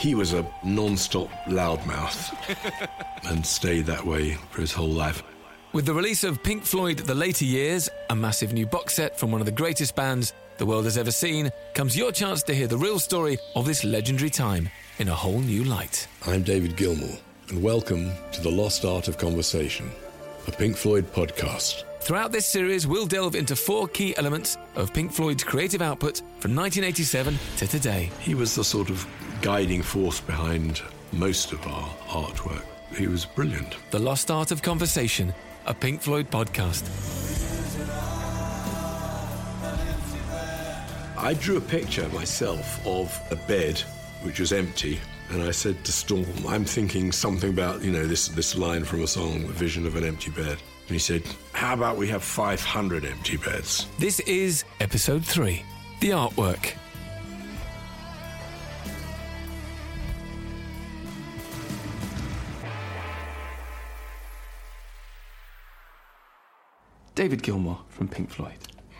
He was a non stop loudmouth and stayed that way for his whole life. With the release of Pink Floyd The Later Years, a massive new box set from one of the greatest bands the world has ever seen, comes your chance to hear the real story of this legendary time in a whole new light. I'm David Gilmour, and welcome to The Lost Art of Conversation, a Pink Floyd podcast. Throughout this series, we'll delve into four key elements of Pink Floyd's creative output from 1987 to today. He was the sort of guiding force behind most of our artwork. He was brilliant. The Lost Art of Conversation, a Pink Floyd podcast. I drew a picture myself of a bed which was empty. And I said to Storm, I'm thinking something about, you know, this, this line from a song, The Vision of an Empty Bed. And he said, How about we have 500 empty beds? This is episode three The Artwork. David Gilmour from Pink Floyd.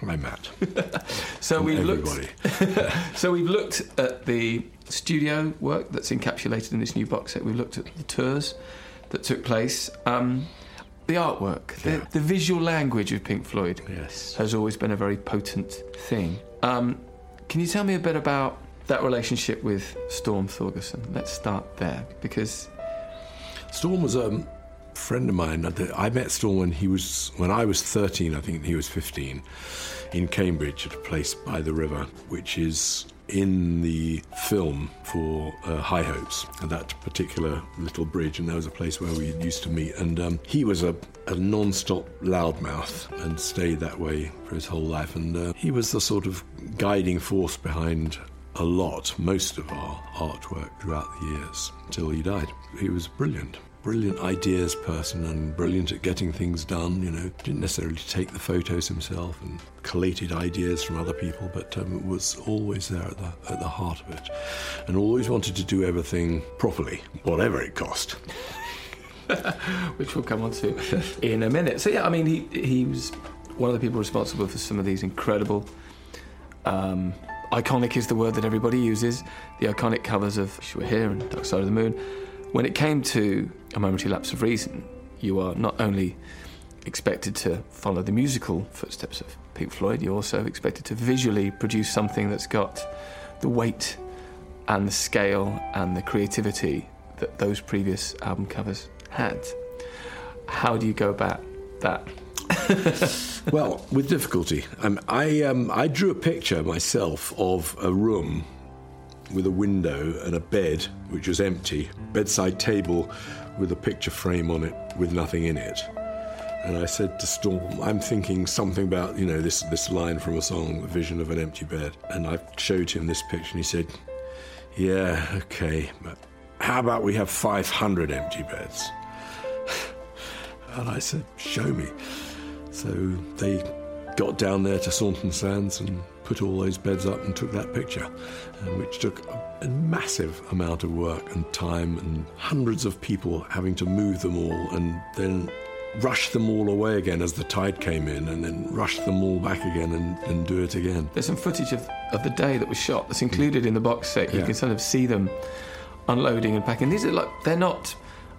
Hi, Matt. so we Everybody. looked. so we've looked at the studio work that's encapsulated in this new box set. We've looked at the tours that took place. Um, the artwork, Yeah. the, the visual language of Pink Floyd Yes. has always been a very potent thing. Um, can you tell me a bit about that relationship with Storm Thorgerson? Let's start there because Storm was a friend of mine. I met Storm when he was when I was 13. I think he was 15, in Cambridge at a place by the river, which is in the film for uh, High Hopes, that particular little bridge, and there was a place where we used to meet. And um, he was a, a non-stop loudmouth and stayed that way for his whole life. And uh, he was the sort of guiding force behind a lot, most of our artwork throughout the years until he died. He was brilliant. Brilliant ideas person and brilliant at getting things done. You know, didn't necessarily take the photos himself and collated ideas from other people, but um, was always there at the at the heart of it, and always wanted to do everything properly, whatever it cost. which we'll come on to in a minute. So yeah, I mean, he he was one of the people responsible for some of these incredible. Um, iconic is the word that everybody uses. The iconic covers of Wish Here and Dark Side of the Moon. When it came to A Momentary Lapse of Reason, you are not only expected to follow the musical footsteps of Pink Floyd, you're also expected to visually produce something that's got the weight and the scale and the creativity that those previous album covers had. How do you go about that? well, with difficulty. Um, I um, I drew a picture myself of a room with a window and a bed which was empty, bedside table with a picture frame on it with nothing in it. And I said to Storm, I'm thinking something about, you know, this, this line from a song, The Vision of an Empty Bed. And I showed him this picture and he said, Yeah, okay, but how about we have 500 empty beds? and I said, Show me. So they got down there to Saunton Sands and put all those beds up and took that picture, and which took a, a massive amount of work and time and hundreds of people having to move them all and then rush them all away again as the tide came in and then rush them all back again and, and do it again. There's some footage of, of the day that was shot that's included in the box set. You Yeah. can sort of see them unloading and packing. These are like, they're not,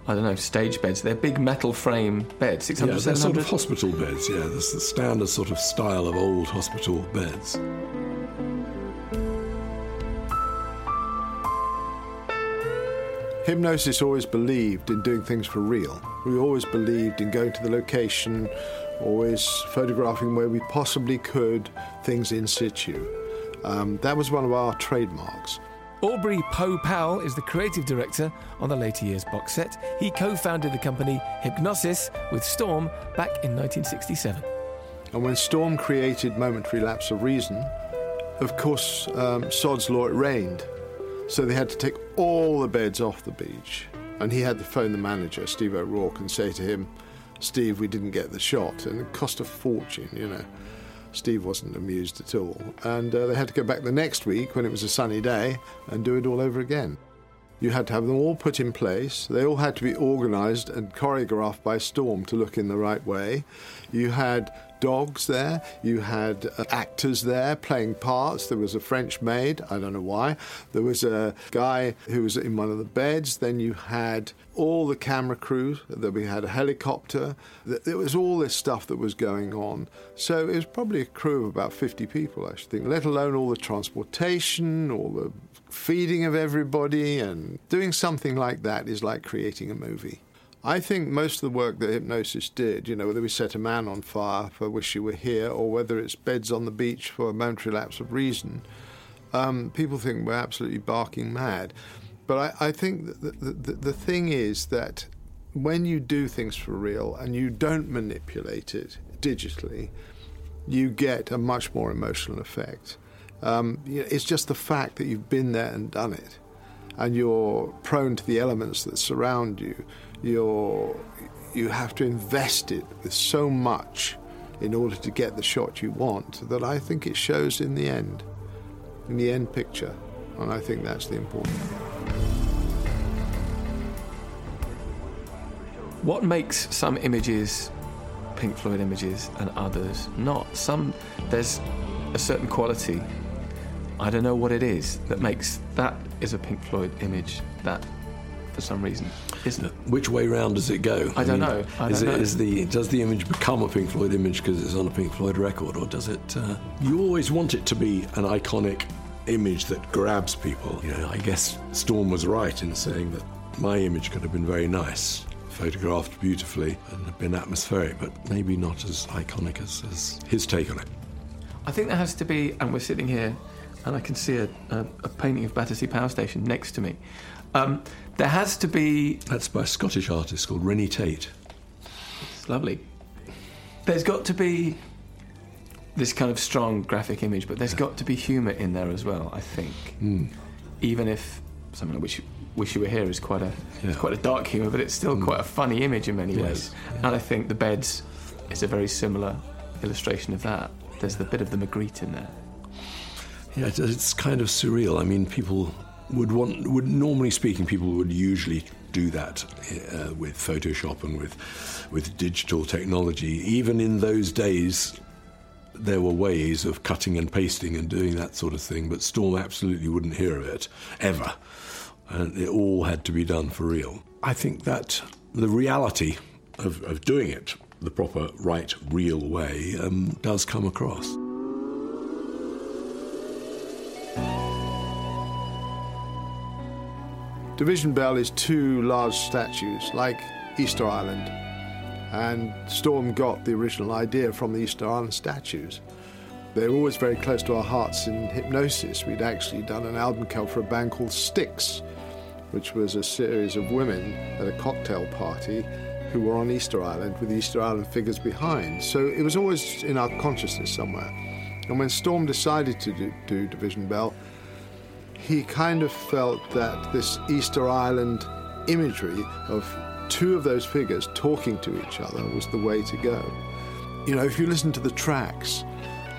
I don't know, stage beds. They're big metal frame beds, 600, Yeah, they're sort of hospital beds, yeah. That's the standard sort of style of old hospital beds. Hipgnosis always believed in doing things for real. We always believed in going to the location, always photographing where we possibly could, things in situ. Um, that was one of our trademarks. Aubrey Po Powell is the creative director on the later years box set. He co founded the company Hipgnosis with Storm back in 1967. And when Storm created Momentary Lapse of Reason, of course, um, Sod's Law it rained. So they had to take all the beds off the beach. And he had to phone the manager, Steve O'Rourke, and say to him, Steve, we didn't get the shot. And it cost a fortune, you know. Steve wasn't amused at all. And uh, they had to go back the next week when it was a sunny day and do it all over again. You had to have them all put in place. They all had to be organised and choreographed by Storm to look in the right way. You had dogs there, you had uh, actors there playing parts. There was a French maid, I don't know why. There was a guy who was in one of the beds. Then you had all the camera crew, that we had a helicopter. There was all this stuff that was going on. So it was probably a crew of about 50 people, I should think, let alone all the transportation, all the feeding of everybody, and doing something like that is like creating a movie. I think most of the work that Hipgnosis did, you know, whether we set a man on fire for Wish You Were Here or whether it's beds on the beach for a momentary lapse of reason, um, people think we're absolutely barking mad. But I, I think the, the, the thing is that when you do things for real and you don't manipulate it digitally, you get a much more emotional effect. Um, you know, it's just the fact that you've been there and done it, and you're prone to the elements that surround you you're, you have to invest it with so much in order to get the shot you want that I think it shows in the end, in the end picture. And I think that's the important thing. What makes some images Pink Floyd images and others not? Some, there's a certain quality. I don't know what it is that makes that is a Pink Floyd image, that for some reason, isn't it? Which way round does it go? I, I don't mean, know. I don't it know. is the does the image become a Pink Floyd image because it's on a Pink Floyd record, or does it? Uh, you always want it to be an iconic image that grabs people. You know, I guess Storm was right in saying that my image could have been very nice, photographed beautifully, and have been atmospheric, but maybe not as iconic as, as his take on it. I think there has to be, and we're sitting here, and I can see a, a, a painting of Battersea Power Station next to me. Um, there has to be. That's by a Scottish artist called Renny Tait. It's lovely. There's got to be this kind of strong graphic image, but there's yeah. got to be humour in there as well. I think, mm. even if something like Wish, Wish You Were Here is quite a yeah. quite a dark humour, but it's still mm. quite a funny image in many yes. ways. Yeah. And I think the beds is a very similar illustration of that. There's the bit of the Magritte in there. Yeah, it's kind of surreal. I mean, people would want would normally speaking people would usually do that uh, with Photoshop and with with digital technology. Even in those days, there were ways of cutting and pasting and doing that sort of thing, but Storm absolutely wouldn't hear of it ever, and it all had to be done for real. I think that the reality of, of doing it the proper, right, real way um, does come across. Division Bell is two large statues, like Easter Island. And Storm got the original idea from the Easter Island statues. They were always very close to our hearts in Hipgnosis. We'd actually done an album cover for a band called Styx, which was a series of women at a cocktail party who were on Easter Island with Easter Island figures behind. So it was always in our consciousness somewhere. And when Storm decided to do, do Division Bell, he kind of felt that this Easter Island imagery of two of those figures talking to each other was the way to go. You know, if you listen to the tracks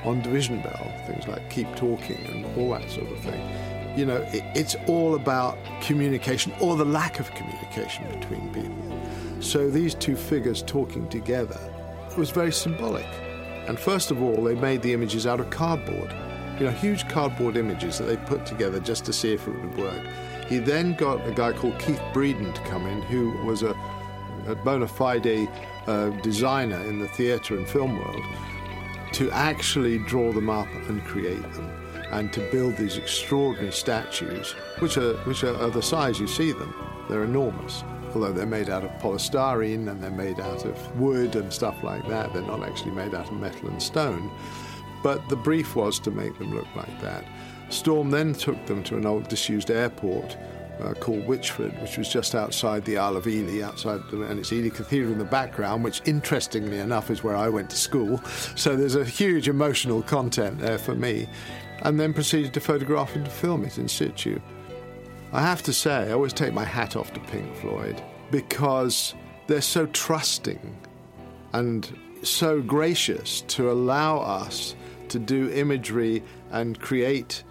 on Division Bell, things like Keep Talking and all that sort of thing, you know, it, it's all about communication or the lack of communication between people. So these two figures talking together was very symbolic. And first of all, they made the images out of cardboard you know, huge cardboard images that they put together just to see if it would work. He then got a guy called Keith Breeden to come in, who was a, a bona fide uh, designer in the theatre and film world, to actually draw them up and create them, and to build these extraordinary statues, which are which are, are the size you see them. They're enormous although they're made out of polystyrene and they're made out of wood and stuff like that. They're not actually made out of metal and stone. But the brief was to make them look like that. Storm then took them to an old disused airport uh, called Witchford, which was just outside the Isle of Ely, outside, the, and it's Ely Cathedral in the background, which interestingly enough is where I went to school. So there's a huge emotional content there for me. And then proceeded to photograph and to film it in situ. I have to say, I always take my hat off to Pink Floyd because they're so trusting and so gracious to allow us to do imagery and create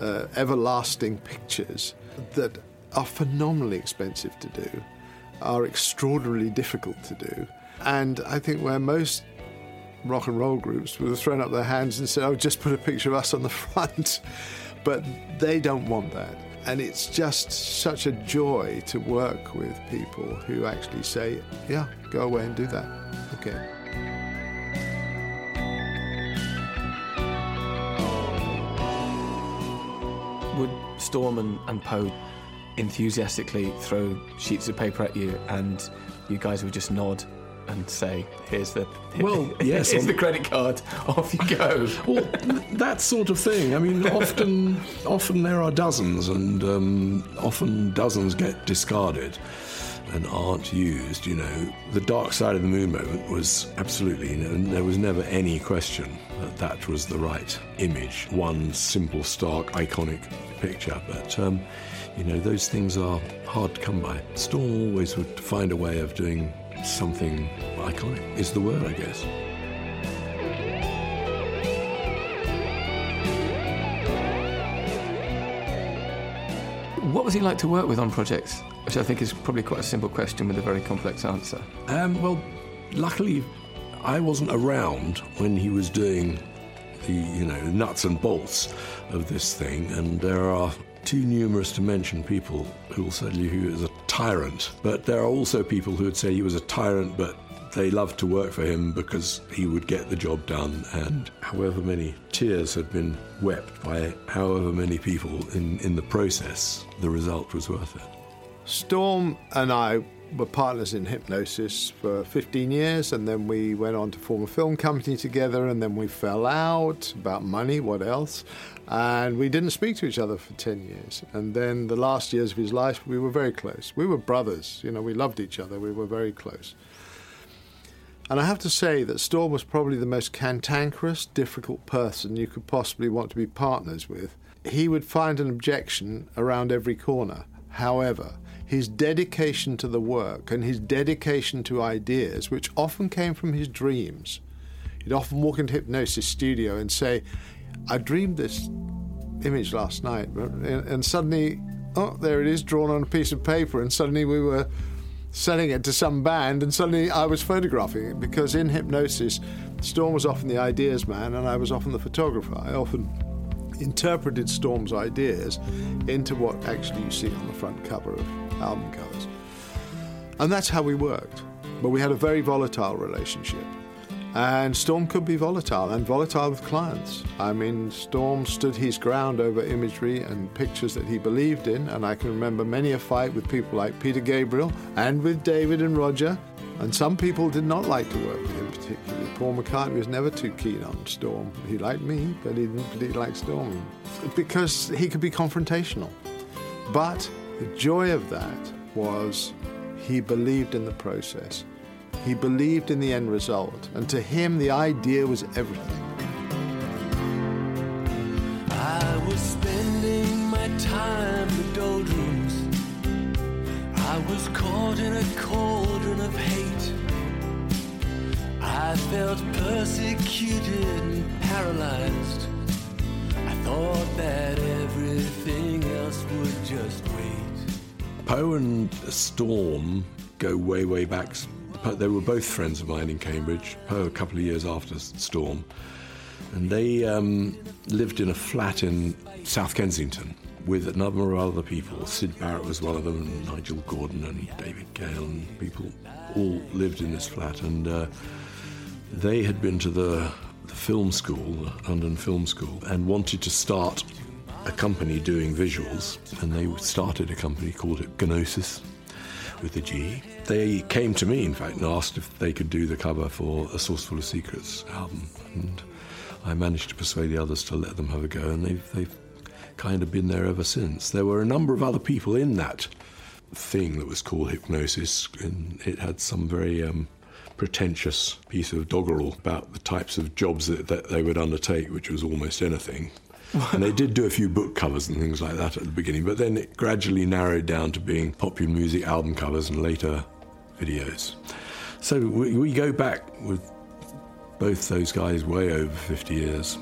uh, everlasting pictures that are phenomenally expensive to do, are extraordinarily difficult to do. And I think where most rock and roll groups would have thrown up their hands and said, "Oh, just put a picture of us on the front," but they don't want that. And it's just such a joy to work with people who actually say, "Yeah, go away and do that." Okay. Storm and, and Po enthusiastically throw sheets of paper at you and you guys would just nod and say, "Here's the Well, yes, here's the credit card. Off you go." Well, that sort of thing. I mean, often, often there are dozens, and um, often dozens get discarded and aren't used. You know, the dark side of the moon moment was absolutely, know, there was never any question that that was the right image. One simple, stark, iconic picture, but. Um, you know, those things are hard to come by. Storm always would find a way of doing something iconic, is the word, I guess. What was he like to work with on projects? Which I think is probably quite a simple question with a very complex answer. Um, well, luckily, I wasn't around when he was doing the, you know, nuts and bolts of this thing, and there are too numerous to mention people who will he was a tyrant. But there are also people who would say he was a tyrant, but they loved to work for him because he would get the job done, and however many tears had been wept by however many people in, in the process, the result was worth it. Storm and I were partners in Hipgnosis for 15 years, and then we went on to form a film company together, and then we fell out about money, what else? And we didn't speak to each other for 10 years. And then the last years of his life, we were very close. We were brothers, you know, we loved each other, we were very close. And I have to say that Storm was probably the most cantankerous, difficult person you could possibly want to be partners with. He would find an objection around every corner. However, his dedication to the work and his dedication to ideas, which often came from his dreams, he'd often walk into Hipgnosis studio and say, I dreamed this image last night, and suddenly, oh, there it is drawn on a piece of paper, and suddenly we were selling it to some band, and suddenly I was photographing it because in Hipgnosis, Storm was often the ideas man, and I was often the photographer. I often interpreted Storm's ideas into what actually you see on the front cover of album covers. And that's how we worked. But we had a very volatile relationship. And Storm could be volatile and volatile with clients. I mean, Storm stood his ground over imagery and pictures that he believed in, and I can remember many a fight with people like Peter Gabriel and with David and Roger. And some people did not like to work with him particularly. Paul McCartney was never too keen on Storm. He liked me, but he didn't particularly like Storm because he could be confrontational. But the joy of that was he believed in the process. He believed in the end result, and to him, the idea was everything. I was spending my time in doldrums. I was caught in a cauldron of hate. I felt persecuted and paralyzed. I thought that everything else would just wait. Po and Storm go way, way back. They were both friends of mine in Cambridge. Po a couple of years after Storm, and they um, lived in a flat in South Kensington with a number of other people. Syd Barrett was one of them, and Nigel Gordon and David Gale, and people all lived in this flat. And uh, they had been to the, the film school, the London Film School, and wanted to start a company doing visuals, and they started a company called Hipgnosis with the G. They came to me, in fact, and asked if they could do the cover for a Saucerful of Secrets album, and I managed to persuade the others to let them have a go, and they've, they've kind of been there ever since. There were a number of other people in that thing that was called Hipgnosis, and it had some very um, pretentious piece of doggerel about the types of jobs that, that they would undertake, which was almost anything. And they did do a few book covers and things like that at the beginning, but then it gradually narrowed down to being popular music album covers and later videos. So we, we go back with both those guys way over 50 years.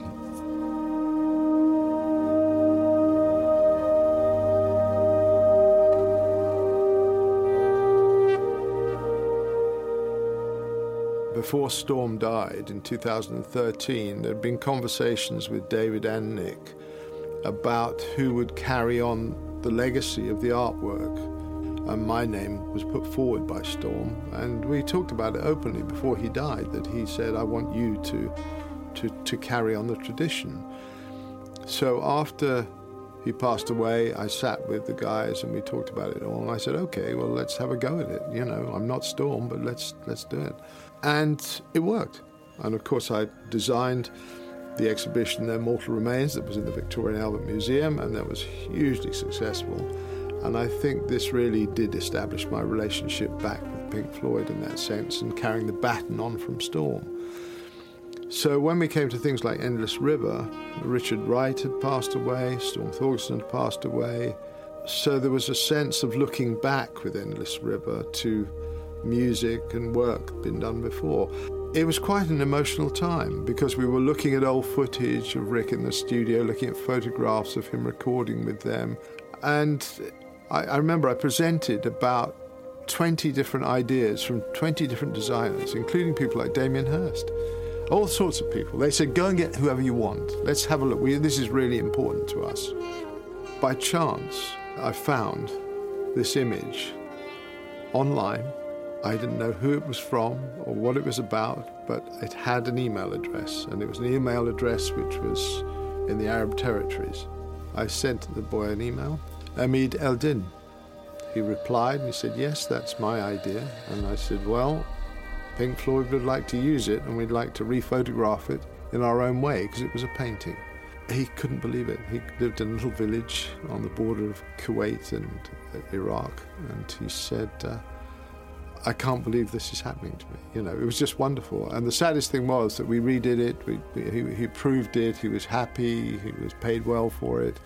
Before Storm died in 2013, there had been conversations with David and Nick about who would carry on the legacy of the artwork. And my name was put forward by Storm, and we talked about it openly before he died. That he said, "I want you to, to, to carry on the tradition." So after he passed away, I sat with the guys and we talked about it all. And I said, "Okay, well, let's have a go at it. You know, I'm not Storm, but let's let's do it." And it worked. And of course, I designed the exhibition, Their Mortal Remains, that was in the Victoria and Albert Museum, and that was hugely successful. And I think this really did establish my relationship back with Pink Floyd in that sense and carrying the baton on from Storm. So when we came to things like Endless River, Richard Wright had passed away, Storm Thorgerson had passed away. So there was a sense of looking back with Endless River to music and work been done before. It was quite an emotional time because we were looking at old footage of Rick in the studio, looking at photographs of him recording with them. And I, I remember I presented about 20 different ideas from 20 different designers, including people like Damien Hirst. All sorts of people. They said, go and get whoever you want. Let's have a look. We, this is really important to us. By chance, I found this image online I didn't know who it was from or what it was about, but it had an email address, and it was an email address which was in the Arab territories. I sent the boy an email, Amid Eldin. He replied and he said, Yes, that's my idea. And I said, Well, Pink Floyd would like to use it, and we'd like to rephotograph it in our own way because it was a painting. He couldn't believe it. He lived in a little village on the border of Kuwait and Iraq, and he said, uh, I can't believe this is happening to me. You know, it was just wonderful. And the saddest thing was that we redid it. We, he, he proved it. He was happy. He was paid well for it.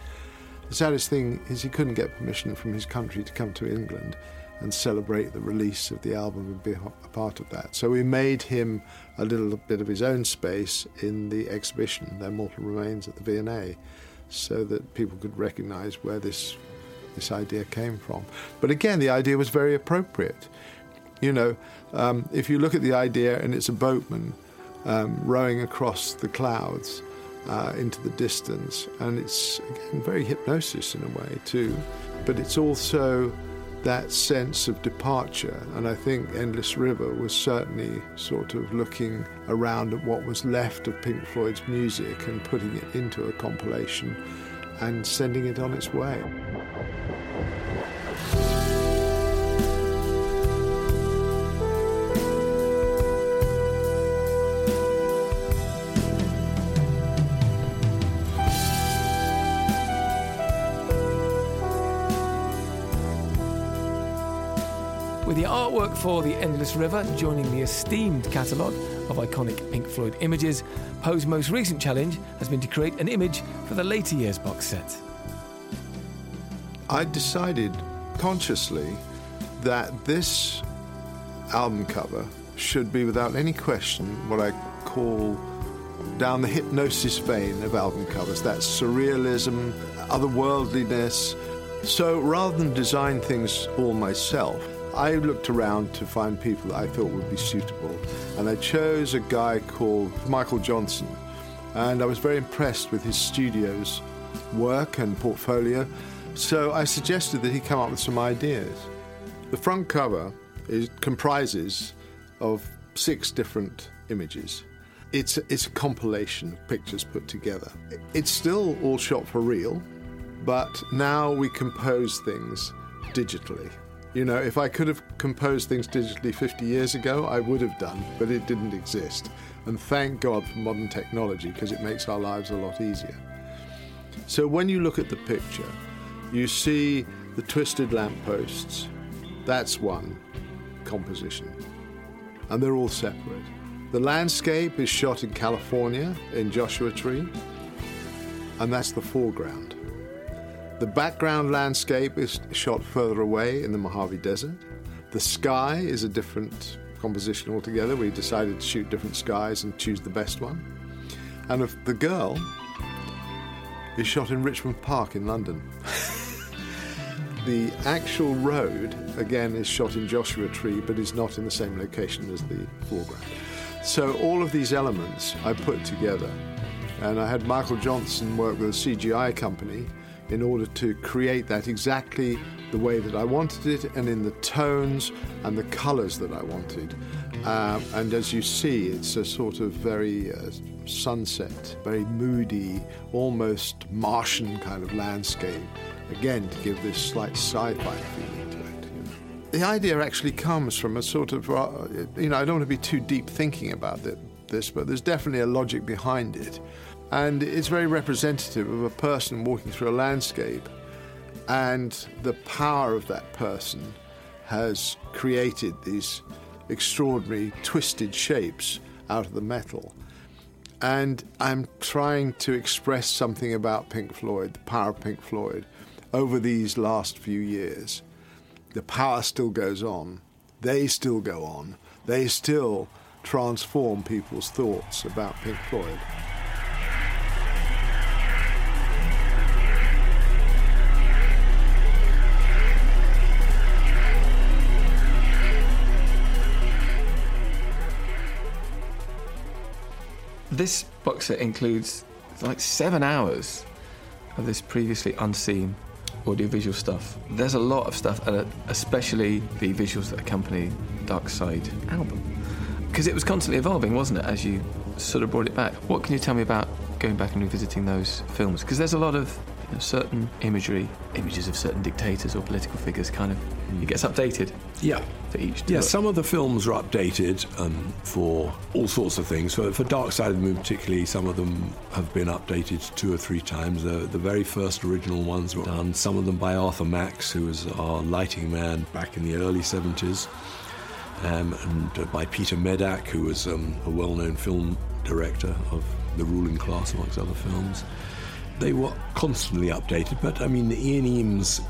The saddest thing is he couldn't get permission from his country to come to England and celebrate the release of the album and be a part of that. So we made him a little bit of his own space in the exhibition, Their Mortal Remains at the V&A, so that people could recognize where this this idea came from. But again, the idea was very appropriate. You know, um, if you look at the idea and it's a boatman um, rowing across the clouds uh, into the distance, and it's again very Hipgnosis in a way too, but it's also that sense of departure. And I think Endless River was certainly sort of looking around at what was left of Pink Floyd's music and putting it into a compilation and sending it on its way. For The Endless River joining the esteemed catalogue of iconic Pink Floyd images. Po's most recent challenge has been to create an image for the later years box set. I decided consciously that this album cover should be, without any question, what I call down the Hipgnosis vein of album covers. That's surrealism, otherworldliness. So rather than design things all myself, I looked around to find people that I thought would be suitable, and I chose a guy called Michael Johnson. And I was very impressed with his studio's work and portfolio, so I suggested that he come up with some ideas. The front cover is, comprises of six different images. It's, it's a compilation of pictures put together. It's still all shot for real, but now we compose things digitally. You know, if I could have composed things digitally 50 years ago, I would have done, but it didn't exist. And thank God for modern technology because it makes our lives a lot easier. So when you look at the picture, you see the twisted lampposts. That's one composition. And they're all separate. The landscape is shot in California in Joshua Tree, and that's the foreground. The background landscape is shot further away in the Mojave Desert. The sky is a different composition altogether. We decided to shoot different skies and choose the best one. And if the girl is shot in Richmond Park in London. the actual road, again, is shot in Joshua Tree, but is not in the same location as the foreground. So all of these elements I put together. And I had Michael Johnson work with a CGI company in order to create that exactly the way that I wanted it and in the tones and the colors that I wanted. Um, and as you see, it's a sort of very uh, sunset, very moody, almost Martian kind of landscape. Again, to give this slight sci fi feeling to it. The idea actually comes from a sort of, uh, you know, I don't want to be too deep thinking about this, but there's definitely a logic behind it. And it's very representative of a person walking through a landscape, and the power of that person has created these extraordinary twisted shapes out of the metal. And I'm trying to express something about Pink Floyd, the power of Pink Floyd, over these last few years. The power still goes on, they still go on, they still transform people's thoughts about Pink Floyd. This box set includes like seven hours of this previously unseen audiovisual stuff. There's a lot of stuff, and uh, especially the visuals that accompany Dark Side album. Because it was constantly evolving, wasn't it, as you sort of brought it back? What can you tell me about going back and revisiting those films? Because there's a lot of know, certain imagery, images of certain dictators or political figures, kind of, it gets updated. Yeah. For each. Yeah, look. some of the films are updated um, for all sorts of things. For, for Dark Side of the Moon, particularly, some of them have been updated two or three times. The, the very first original ones were done, some of them by Arthur Max, who was our lighting man back in the early 70s, um, and uh, by Peter Medak, who was um, a well known film director of The Ruling Class, amongst other films. They were constantly updated, but I mean, Ian Eames'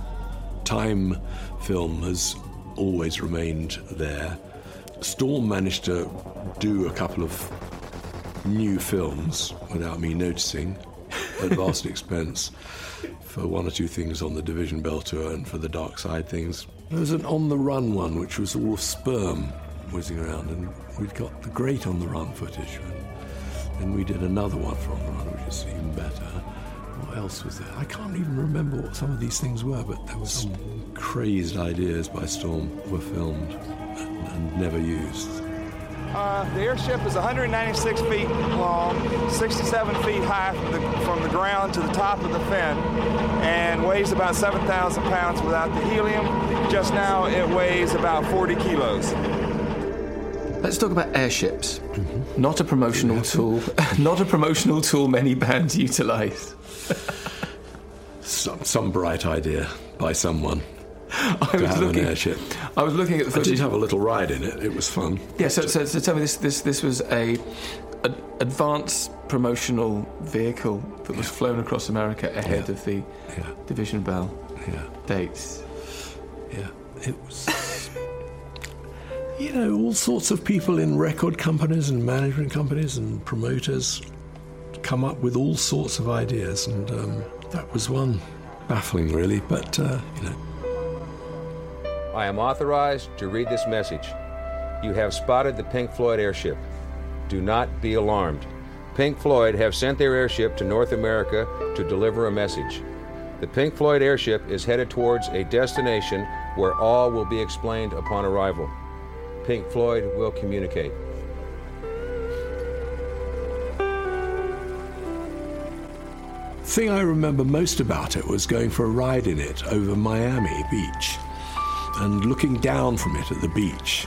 time film has always remained there. Storm managed to do a couple of new films without me noticing at vast expense for one or two things on the Division Bell tour and for the Dark Side things. There was an On the Run one, which was all sperm whizzing around, and we'd got the great On the Run footage. And then we did another one for On the Run, which is even better. What else was there? I can't even remember what some of these things were, but there were some crazed ideas by Storm were filmed and, and never used. Uh, the airship is 196 feet long, 67 feet high from the, from the ground to the top of the fin, and weighs about 7,000 pounds without the helium. Just now, it weighs about 40 kilos. Let's talk about airships. Not a promotional tool. Not a promotional tool many bands utilise. Some, some bright idea by someone I was looking. an airship. I was looking at the I did have a little ride in it. It was fun. Yeah, so, so, so tell me this this this was a, a advanced promotional vehicle that was flown across America ahead Yeah. of the Yeah, Division Bell yeah, dates. yeah. It was. you know, all sorts of people in record companies and management companies and promoters come up with all sorts of ideas, and um, that was one. Baffling, really, but uh, you know. I am authorized to read this message. You have spotted the Pink Floyd airship. Do not be alarmed. Pink Floyd have sent their airship to North America to deliver a message. The Pink Floyd airship is headed towards a destination where all will be explained upon arrival. Pink Floyd will communicate. Thing I remember most about it was going for a ride in it over Miami Beach and looking down from it at the beach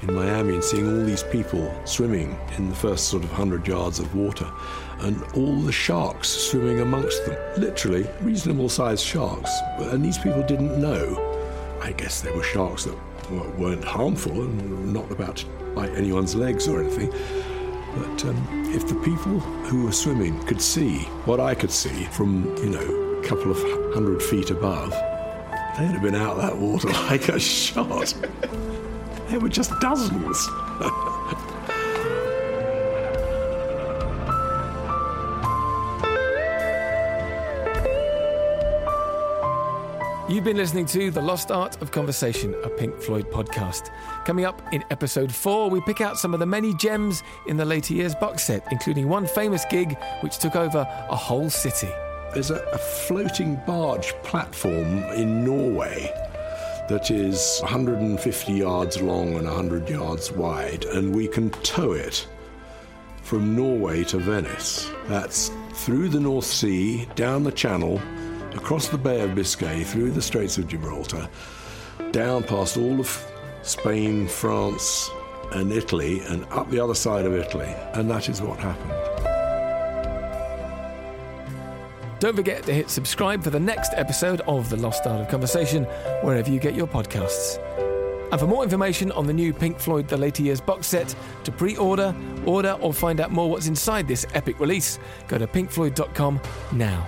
in Miami and seeing all these people swimming in the first sort of 100 yards of water and all the sharks swimming amongst them. Literally, reasonable sized sharks. And these people didn't know. I guess they were sharks that weren't harmful and not about to bite anyone's legs or anything. But um, if the people who were swimming could see what I could see from, you know, a couple of hundred feet above, they'd have been out that water like a shot. there were just dozens. You've been listening to The Lost Art of Conversation, a Pink Floyd podcast. Coming up in episode four, we pick out some of the many gems in the later years box set, including one famous gig which took over a whole city. There's a, a floating barge platform in Norway that is 150 yards long and 100 yards wide, and we can tow it from Norway to Venice. That's through the North Sea, down the Channel, across the Bay of Biscay, through the Straits of Gibraltar, down past all of Spain, France, and Italy, and up the other side of Italy. And that is what happened. Don't forget to hit subscribe for the next episode of The Lost Art of Conversation, wherever you get your podcasts. And for more information on the new Pink Floyd The Later Years box set, to pre order, order, or find out more what's inside this epic release, go to pinkfloyd.com now.